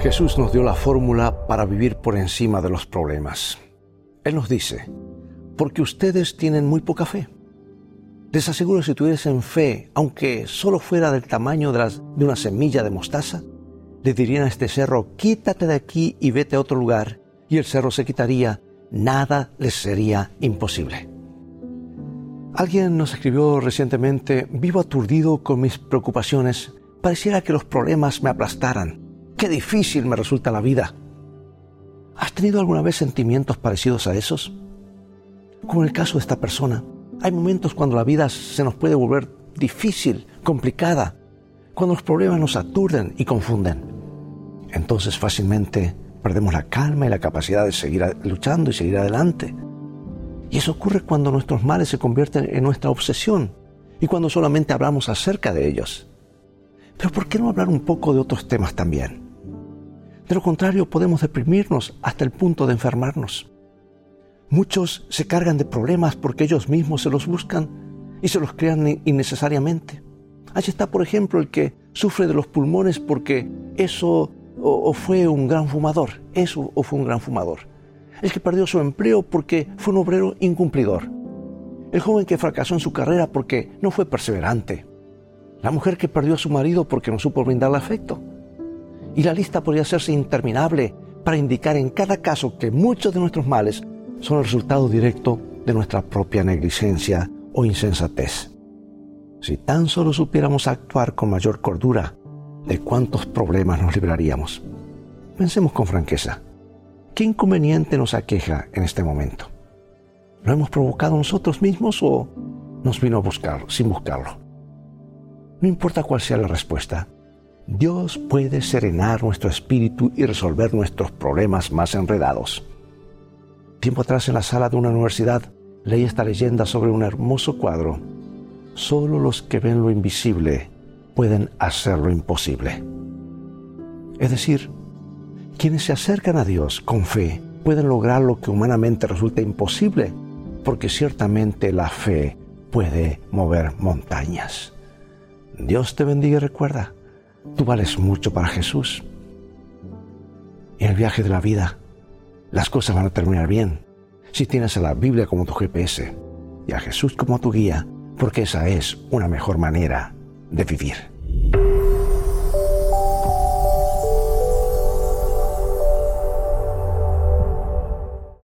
Jesús nos dio la fórmula para vivir por encima de los problemas. Él nos dice, porque ustedes tienen muy poca fe. Les aseguro si tuviesen fe, aunque solo fuera del tamaño de, de una semilla de mostaza, le dirían a este cerro, quítate de aquí y vete a otro lugar, y el cerro se quitaría, nada les sería imposible. Alguien nos escribió recientemente, vivo aturdido con mis preocupaciones, pareciera que los problemas me aplastaran Qué difícil me resulta la vida. ¿Has tenido alguna vez sentimientos parecidos a esos? Como en el caso de esta persona, hay momentos cuando la vida se nos puede volver difícil, complicada, cuando los problemas nos aturden y confunden. Entonces fácilmente perdemos la calma y la capacidad de seguir luchando y seguir adelante. Y eso ocurre cuando nuestros males se convierten en nuestra obsesión y cuando solamente hablamos acerca de ellos. Pero ¿por qué no hablar un poco de otros temas también? De lo contrario, podemos deprimirnos hasta el punto de enfermarnos. Muchos se cargan de problemas porque ellos mismos se los buscan y se los crean innecesariamente. Allí está, por ejemplo, el que sufre de los pulmones porque eso o, fue un gran fumador, eso o fue un gran fumador. El que perdió su empleo porque fue un obrero incumplidor. El joven que fracasó en su carrera porque no fue perseverante. La mujer que perdió a su marido porque no supo brindarle afecto. Y la lista podría hacerse interminable para indicar en cada caso que muchos de nuestros males son el resultado directo de nuestra propia negligencia o insensatez. Si tan solo supiéramos actuar con mayor cordura, ¿de cuántos problemas nos libraríamos? Pensemos con franqueza. ¿Qué inconveniente nos aqueja en este momento? ¿Lo hemos provocado nosotros mismos o nos vino a buscar sin buscarlo? No importa cuál sea la respuesta, Dios puede serenar nuestro espíritu y resolver nuestros problemas más enredados. Tiempo atrás en la sala de una universidad leí esta leyenda sobre un hermoso cuadro. Solo los que ven lo invisible pueden hacer lo imposible. Es decir, quienes se acercan a Dios con fe pueden lograr lo que humanamente resulta imposible, porque ciertamente la fe puede mover montañas. Dios te bendiga y recuerda, Tú vales mucho para Jesús. En el viaje de la vida, las cosas van a terminar bien si tienes a la Biblia como tu GPS y a Jesús como tu guía, porque esa es una mejor manera de vivir.